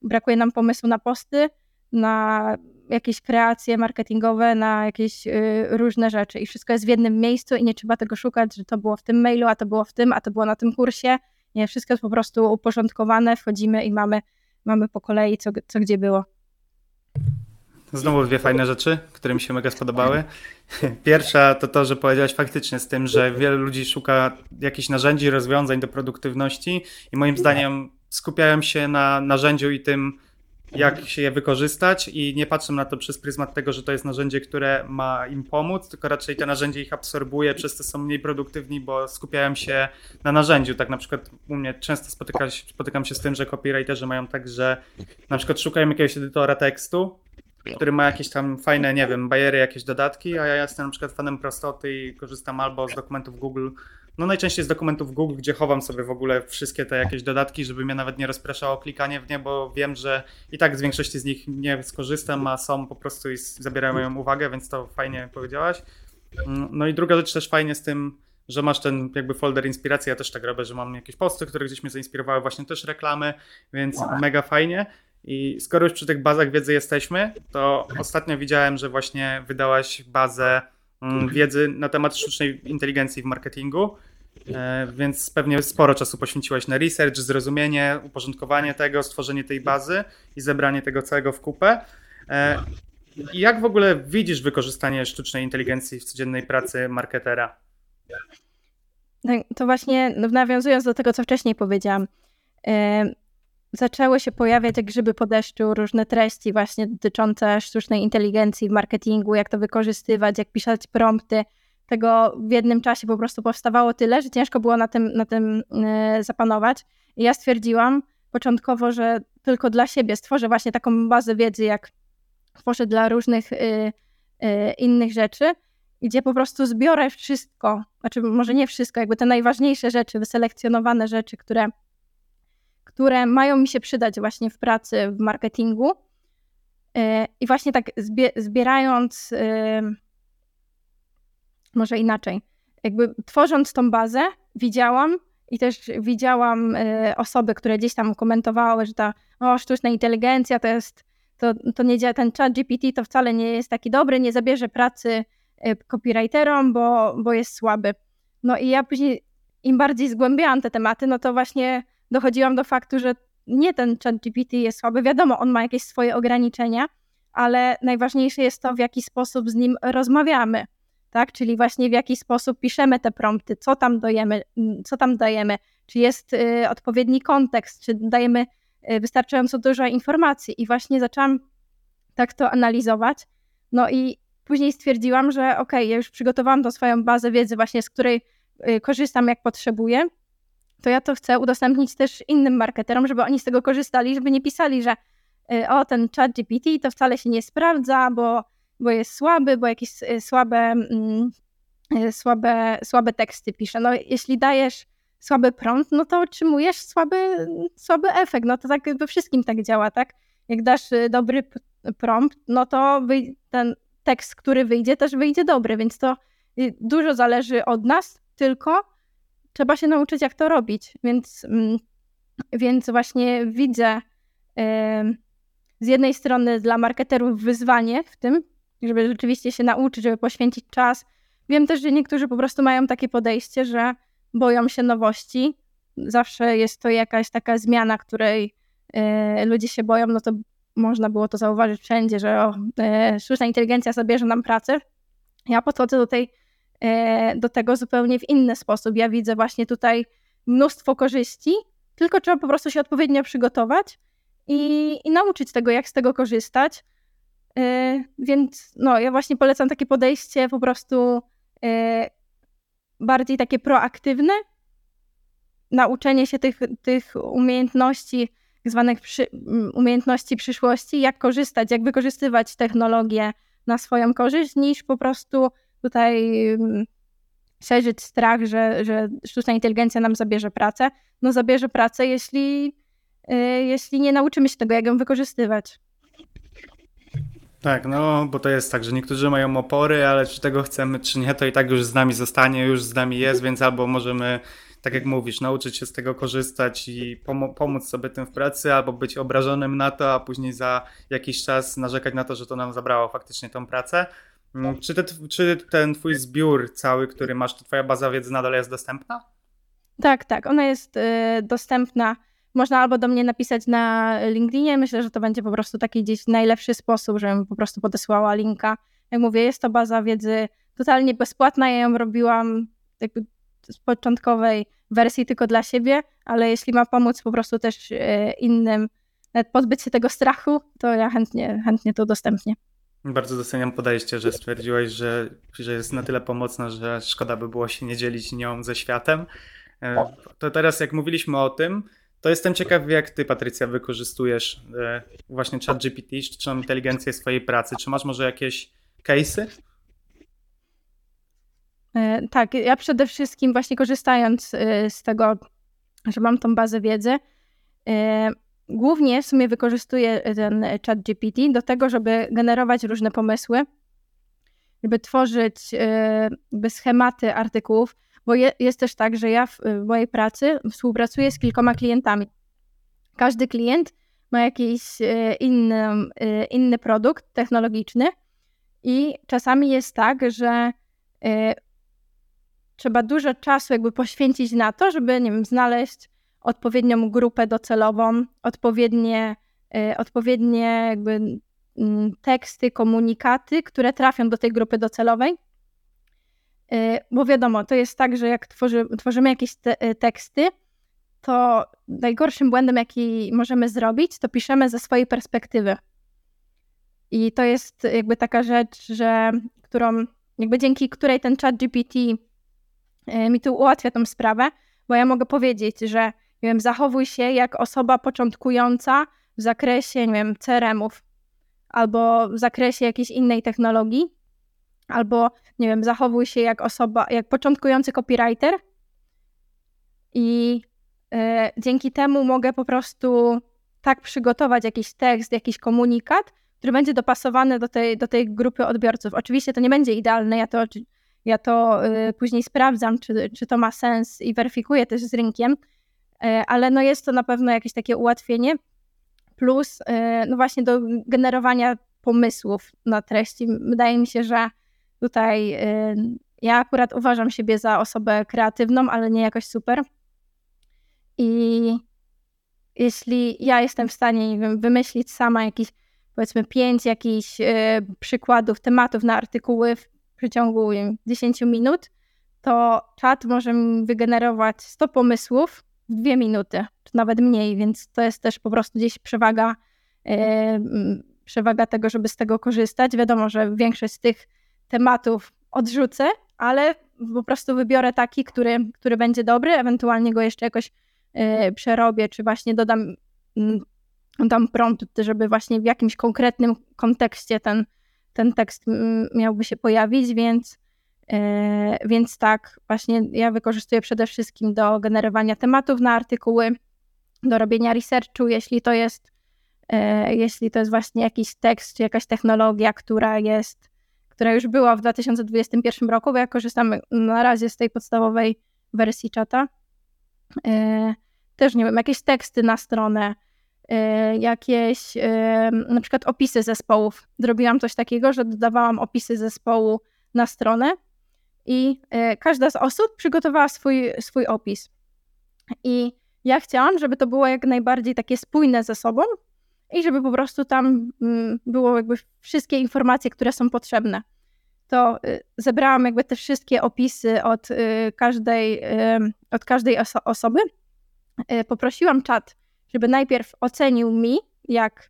brakuje nam pomysłu na posty, na jakieś kreacje marketingowe, na jakieś y, różne rzeczy i wszystko jest w jednym miejscu i nie trzeba tego szukać, że to było w tym mailu, a to było w tym, a to było na tym kursie. Nie, wszystko jest po prostu uporządkowane, wchodzimy i mamy, mamy po kolei, co, co gdzie było. Znowu dwie fajne rzeczy, które mi się mega spodobały. Pierwsza to to, że powiedziałeś faktycznie z tym, że wielu ludzi szuka jakichś narzędzi, rozwiązań do produktywności i moim zdaniem skupiają się na narzędziu i tym, jak się je wykorzystać i nie patrzą na to przez pryzmat tego, że to jest narzędzie, które ma im pomóc, tylko raczej te narzędzie ich absorbuje, przez to są mniej produktywni, bo skupiają się na narzędziu. Tak na przykład u mnie często spotyka, spotykam się z tym, że copywriterzy mają tak, że na przykład szukają jakiegoś edytora tekstu, który ma jakieś tam fajne, nie wiem, bajery, jakieś dodatki, a ja jestem na przykład fanem prostoty i korzystam albo z dokumentów Google, no najczęściej z dokumentów Google, gdzie chowam sobie w ogóle wszystkie te jakieś dodatki, żeby mnie nawet nie rozpraszało klikanie w nie, bo wiem, że i tak z większości z nich nie skorzystam, a są po prostu i zabierają moją uwagę, więc to fajnie powiedziałaś. No i druga rzecz też fajnie z tym, że masz ten jakby folder inspiracji, ja też tak robię, że mam jakieś posty, które gdzieś mnie zainspirowały, właśnie też reklamy, więc mega fajnie. I skoro już przy tych bazach wiedzy jesteśmy, to ostatnio widziałem, że właśnie wydałaś bazę mm, wiedzy na temat sztucznej inteligencji w marketingu. E, więc pewnie sporo czasu poświęciłaś na research, zrozumienie, uporządkowanie tego, stworzenie tej bazy i zebranie tego całego w kupę. E, jak w ogóle widzisz wykorzystanie sztucznej inteligencji w codziennej pracy marketera? Tak, to właśnie no, nawiązując do tego, co wcześniej powiedziałam, zaczęły się pojawiać jak grzyby po deszczu różne treści właśnie dotyczące sztucznej inteligencji w marketingu, jak to wykorzystywać, jak pisać prompty. Tego w jednym czasie po prostu powstawało tyle, że ciężko było na tym, na tym e, zapanować. I ja stwierdziłam początkowo, że tylko dla siebie stworzę właśnie taką bazę wiedzy, jak tworzę dla różnych y, y, innych rzeczy, gdzie po prostu zbiorę wszystko, znaczy może nie wszystko, jakby te najważniejsze rzeczy, wyselekcjonowane rzeczy, które które mają mi się przydać właśnie w pracy w marketingu. I właśnie tak zbierając, może inaczej, jakby tworząc tą bazę, widziałam i też widziałam osoby, które gdzieś tam komentowały, że ta o, sztuczna inteligencja to jest, to, to nie działa, ten chat GPT to wcale nie jest taki dobry, nie zabierze pracy copywriterom, bo, bo jest słaby. No i ja później, im bardziej zgłębiałam te tematy, no to właśnie dochodziłam do faktu, że nie ten chat GPT jest słaby. Wiadomo, on ma jakieś swoje ograniczenia, ale najważniejsze jest to, w jaki sposób z nim rozmawiamy. Tak? Czyli właśnie w jaki sposób piszemy te prompty, co tam dajemy, co tam dajemy, czy jest y, odpowiedni kontekst, czy dajemy y, wystarczająco dużo informacji. I właśnie zaczęłam tak to analizować. No i później stwierdziłam, że ok, ja już przygotowałam tą swoją bazę wiedzy, właśnie z której y, korzystam jak potrzebuję to ja to chcę udostępnić też innym marketerom, żeby oni z tego korzystali, żeby nie pisali, że y, o, ten chat GPT to wcale się nie sprawdza, bo, bo jest słaby, bo jakieś y, słabe, mm, y, słabe, słabe teksty pisze. No jeśli dajesz słaby prompt, no to otrzymujesz słaby, słaby efekt. No to tak we wszystkim tak działa, tak? Jak dasz dobry prompt, no to ten tekst, który wyjdzie, też wyjdzie dobry, więc to dużo zależy od nas tylko, trzeba się nauczyć, jak to robić. Więc, mm, więc właśnie widzę z jednej strony dla marketerów wyzwanie w tym, żeby rzeczywiście się nauczyć, żeby poświęcić czas. Wiem też, że niektórzy po prostu mają takie podejście, że boją się nowości. Zawsze jest to jakaś taka zmiana, której e, ludzie się boją, no to można było to zauważyć wszędzie, że o, e, sztuczna inteligencja zabierze nam pracę. Ja podchodzę do tej do tego zupełnie w inny sposób. Ja widzę właśnie tutaj mnóstwo korzyści, tylko trzeba po prostu się odpowiednio przygotować i, i nauczyć tego, jak z tego korzystać. E, więc no, ja właśnie polecam takie podejście po prostu e, bardziej takie proaktywne, nauczenie się tych, tych umiejętności, tak zwanych przy, umiejętności przyszłości, jak korzystać, jak wykorzystywać technologię na swoją korzyść, niż po prostu tutaj szerzyć strach, że, że sztuczna inteligencja nam zabierze pracę. No zabierze pracę, jeśli, y, jeśli nie nauczymy się tego, jak ją wykorzystywać. Tak, no bo to jest tak, że niektórzy mają opory, ale czy tego chcemy, czy nie, to i tak już z nami zostanie, już z nami jest, więc albo możemy, tak jak mówisz, nauczyć się z tego korzystać i pom pomóc sobie tym w pracy, albo być obrażonym na to, a później za jakiś czas narzekać na to, że to nam zabrało faktycznie tą pracę. Mm, czy, te, czy ten twój zbiór cały, który masz, to twoja baza wiedzy nadal jest dostępna? Tak, tak, ona jest y, dostępna. Można albo do mnie napisać na LinkedInie. Myślę, że to będzie po prostu taki gdzieś najlepszy sposób, żebym po prostu podesłała linka. Jak mówię, jest to baza wiedzy totalnie bezpłatna. Ja ją robiłam jakby z początkowej wersji tylko dla siebie, ale jeśli ma pomóc po prostu też y, innym pozbyć się tego strachu, to ja chętnie, chętnie to udostępnię. Bardzo doceniam podejście, że stwierdziłaś, że, że jest na tyle pomocna, że szkoda by było się nie dzielić nią ze światem. E, to teraz, jak mówiliśmy o tym, to jestem ciekaw, jak ty, Patrycja, wykorzystujesz e, właśnie ChatGPT, sztuczną inteligencję w swojej pracy. Czy masz może jakieś case'y? E, tak, ja przede wszystkim właśnie korzystając z tego, że mam tą bazę wiedzy, głównie w sumie wykorzystuję ten chat GPT do tego, żeby generować różne pomysły, żeby tworzyć jakby schematy artykułów, bo je, jest też tak, że ja w, w mojej pracy współpracuję z kilkoma klientami. Każdy klient ma jakiś inny, inny produkt technologiczny i czasami jest tak, że trzeba dużo czasu jakby poświęcić na to, żeby nie wiem, znaleźć odpowiednią grupę docelową, odpowiednie, y, odpowiednie jakby teksty, komunikaty, które trafią do tej grupy docelowej. Y, bo wiadomo, to jest tak, że jak tworzy, tworzymy jakieś te, y, teksty, to najgorszym błędem, jaki możemy zrobić, to piszemy ze swojej perspektywy. I to jest jakby taka rzecz, że którą, jakby dzięki której ten chat GPT mi tu ułatwia tą sprawę, bo ja mogę powiedzieć, że nie wiem, zachowuj się jak osoba początkująca w zakresie, nie wiem, CRM-ów albo w zakresie jakiejś innej technologii, albo, nie wiem, zachowuj się jak osoba, jak początkujący copywriter i y, dzięki temu mogę po prostu tak przygotować jakiś tekst, jakiś komunikat, który będzie dopasowany do tej, do tej grupy odbiorców. Oczywiście to nie będzie idealne, ja to, ja to y, później sprawdzam, czy, czy to ma sens i weryfikuję też z rynkiem, ale no jest to na pewno jakieś takie ułatwienie, plus y, no właśnie do generowania pomysłów na treści. Wydaje mi się, że tutaj ja akurat uważam siebie za osobę kreatywną, ale nie jakoś super. I jeśli ja jestem w stanie nie wiem, wymyślić sama jakiś, powiedzmy, pięć jakichś przykładów, tematów na artykuły w przeciągu wiem, 10 minut, to czat może mi wygenerować 100 pomysłów w dwie minuty, czy nawet mniej, więc to jest też po prostu gdzieś przewaga, y, przewaga tego, żeby z tego korzystać. Wiadomo, że większość z tych tematów odrzucę, ale po prostu wybiorę taki, który, który będzie dobry, ewentualnie go jeszcze jakoś y, przerobię, czy właśnie dodam, y, dam prompt, żeby właśnie w jakimś konkretnym kontekście ten, ten tekst miałby się pojawić, więc, więc tak, właśnie ja wykorzystuję przede wszystkim do generowania tematów na artykuły, do robienia researchu, jeśli to jest, e, jeśli to jest właśnie jakiś tekst, czy jakaś technologia, która jest która już była w 2021 roku, bo ja korzystam na razie z tej podstawowej wersji czata. E, też nie wiem, jakieś teksty na stronę, e, jakieś e, na przykład opisy zespołów. Zrobiłam coś takiego, że dodawałam opisy zespołu na stronę i każda z osób przygotowała swój, swój opis. I ja chciałam, żeby to było jak najbardziej takie spójne ze sobą, i żeby po prostu tam mm, było jakby wszystkie informacje, które są potrzebne. To y, zebrałam jakby te wszystkie opisy od y, każdej, od każdej oso osoby. Y, poprosiłam czat, żeby najpierw ocenił mi, jak,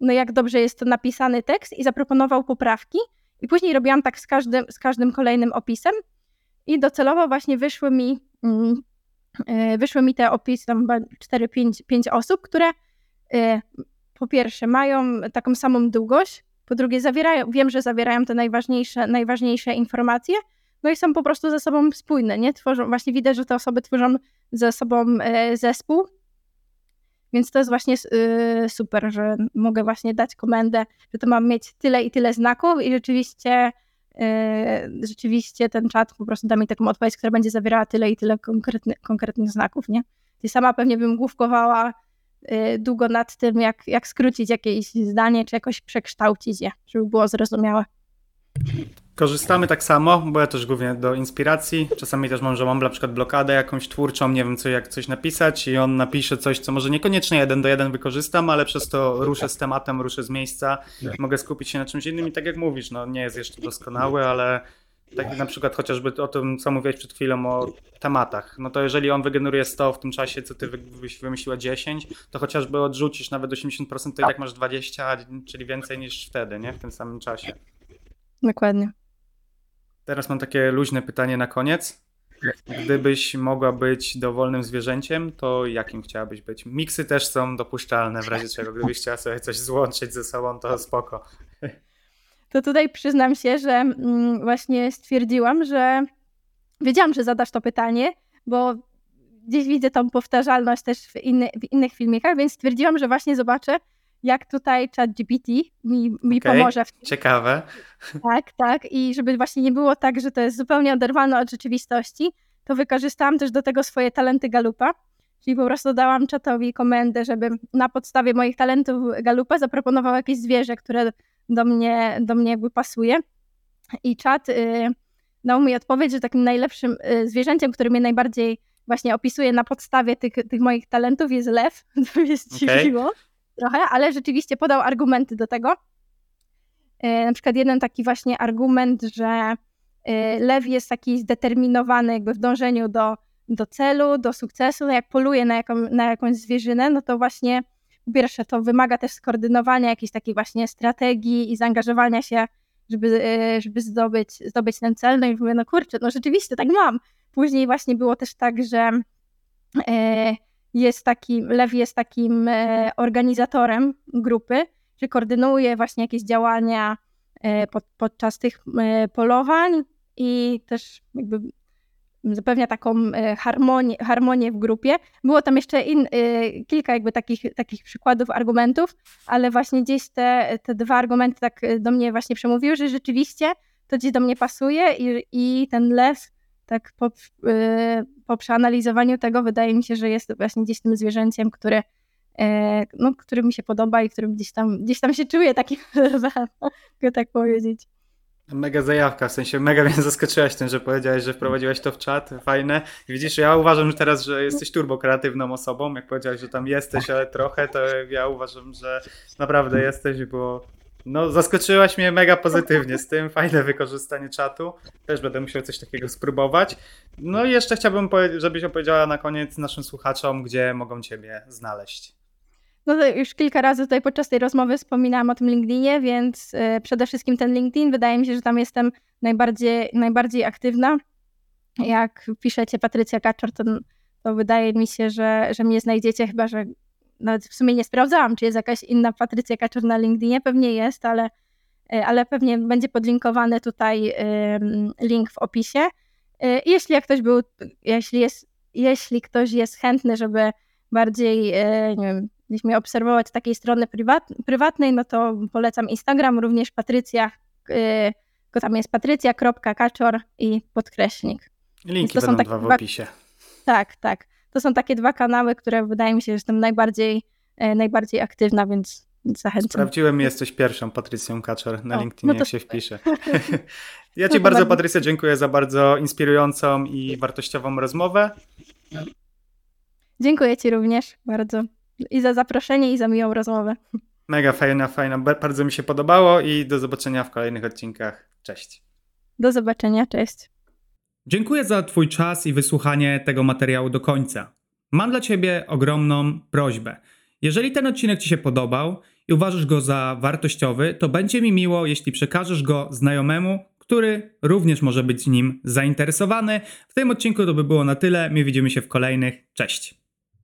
no jak dobrze jest to napisany tekst i zaproponował poprawki. I później robiłam tak z każdym, z każdym kolejnym opisem. I docelowo właśnie wyszły mi, mm, wyszły mi te opisy, tam chyba 4-5 osób, które Y, po pierwsze mają taką samą długość, po drugie zawierają, wiem, że zawierają te najważniejsze, najważniejsze informacje, no i są po prostu ze sobą spójne, nie? Tworzą, właśnie widać, że te osoby tworzą ze sobą y, zespół, więc to jest właśnie y, super, że mogę właśnie dać komendę, że to mam mieć tyle i tyle znaków i rzeczywiście rzeczywiście ten czat po prostu da mi taką odpowiedź, która będzie zawierała tyle i tyle konkretny, konkretnych znaków, nie? I sama pewnie bym główkowała Y, długo nad tym, jak, jak skrócić jakieś zdanie, czy jakoś przekształcić je, żeby było zrozumiałe. Korzystamy tak samo, bo ja też głównie do inspiracji. Czasami też mam, że mam na przykład blokadę jakąś twórczą, nie wiem co, jak coś napisać i on napisze coś, co może niekoniecznie jeden do jeden wykorzystam, ale przez to ruszę z tematem, ruszę z miejsca, mogę skupić się na czymś innym i tak jak mówisz, no nie jest jeszcze doskonały, ale tak na przykład chociażby o tym, co mówiłeś przed chwilą o tematach. No to jeżeli on wygeneruje 100 w tym czasie, co ty wymyśliła 10, to chociażby odrzucisz nawet 80%, to i tak masz 20, czyli więcej niż wtedy, nie? W tym samym czasie. Dokładnie. Teraz mam takie luźne pytanie na koniec. Gdybyś mogła być dowolnym zwierzęciem, to jakim chciałabyś być? Miksy też są dopuszczalne w razie czego. Gdybyś chciała sobie coś złączyć ze sobą, to spoko to tutaj przyznam się, że mm, właśnie stwierdziłam, że wiedziałam, że zadasz to pytanie, bo gdzieś widzę tą powtarzalność też w, inny, w innych filmikach, więc stwierdziłam, że właśnie zobaczę, jak tutaj ChatGPT mi, mi okay, pomoże. W tym. Ciekawe. Tak, tak. I żeby właśnie nie było tak, że to jest zupełnie oderwane od rzeczywistości, to wykorzystałam też do tego swoje talenty Galupa. Czyli po prostu dałam czatowi komendę, żeby na podstawie moich talentów Galupa zaproponował jakieś zwierzę, które do mnie, do mnie jakby pasuje. I czat y, dał mi odpowiedź, że takim najlepszym y, zwierzęciem, które mnie najbardziej właśnie opisuje na podstawie tych, tych moich talentów jest lew. To mnie zdziwiło okay. Trochę, ale rzeczywiście podał argumenty do tego. Y, na przykład jeden taki właśnie argument, że lew jest taki zdeterminowany jakby w dążeniu do, do celu, do sukcesu. No jak poluje na, jaką, na jakąś zwierzynę, no to właśnie pierwsze, to wymaga też skoordynowania jakiejś takiej właśnie strategii i zaangażowania się, żeby, e, żeby zdobyć, zdobyć ten cel. No i mówię, no kurczę, no rzeczywiście tak mam. Później właśnie było też tak, że e, jest taki, Lew jest takim e, organizatorem grupy, że koordynuje właśnie jakieś działania pod, podczas tych polowań i też jakby zapewnia taką e, harmonię, harmonię w grupie. Było tam jeszcze in, e, kilka jakby takich, takich przykładów, argumentów, ale właśnie gdzieś te, te dwa argumenty tak e, do mnie właśnie przemówiły, że rzeczywiście to gdzieś do mnie pasuje i, i ten les tak po, e, po przeanalizowaniu tego wydaje mi się, że jest właśnie gdzieś tym zwierzęciem, które e, no, który mi się podoba i którym gdzieś tam, gdzieś tam się czuję takim mogę tak powiedzieć. Mega zajawka, w sensie mega mnie zaskoczyłaś tym, że powiedziałeś, że wprowadziłaś to w czat, fajne. Widzisz, ja uważam że teraz, że jesteś turbo kreatywną osobą, jak powiedziałeś, że tam jesteś, ale trochę, to ja uważam, że naprawdę jesteś, bo no zaskoczyłaś mnie mega pozytywnie z tym, fajne wykorzystanie czatu, też będę musiał coś takiego spróbować. No i jeszcze chciałbym, żebyś opowiedziała na koniec naszym słuchaczom, gdzie mogą Ciebie znaleźć. No już kilka razy tutaj podczas tej rozmowy wspominałam o tym LinkedInie, więc e, przede wszystkim ten LinkedIn, wydaje mi się, że tam jestem najbardziej, najbardziej aktywna. Jak piszecie Patrycja Kaczor, to, to wydaje mi się, że, że mnie znajdziecie, chyba że nawet w sumie nie sprawdzałam, czy jest jakaś inna Patrycja Kaczor na LinkedInie, pewnie jest, ale, e, ale pewnie będzie podlinkowany tutaj link w opisie. E, jeśli ktoś był, jeśli jest, jeśli ktoś jest chętny, żeby bardziej, e, nie wiem, gdzieś mnie obserwować z takiej strony prywat, prywatnej, no to polecam Instagram, również Patrycja, tylko tam jest patrycja.kaczor i podkreśnik. Linki to są takie dwa w opisie. Tak, tak. To są takie dwa kanały, które wydaje mi się, że jestem najbardziej, e, najbardziej aktywna, więc zachęcam. Sprawdziłem, jesteś pierwszą Patrycją Kaczor na O, LinkedInie, no to jak się wpisze. ja Ci bardzo, Patrycja, dziękuję za bardzo inspirującą i wartościową rozmowę. Dziękuję Ci również bardzo i za zaproszenie, i za miłą rozmowę. Mega fajna, fajna. Ba- Bardzo mi się podobało i do zobaczenia w kolejnych odcinkach. Cześć. Do zobaczenia, cześć. Dziękuję za Twój czas i wysłuchanie tego materiału do końca. Mam dla Ciebie ogromną prośbę. Jeżeli ten odcinek Ci się podobał i uważasz go za wartościowy, to będzie mi miło, jeśli przekażesz go znajomemu, który również może być nim zainteresowany. W tym odcinku to by było na tyle. My widzimy się w kolejnych. Cześć.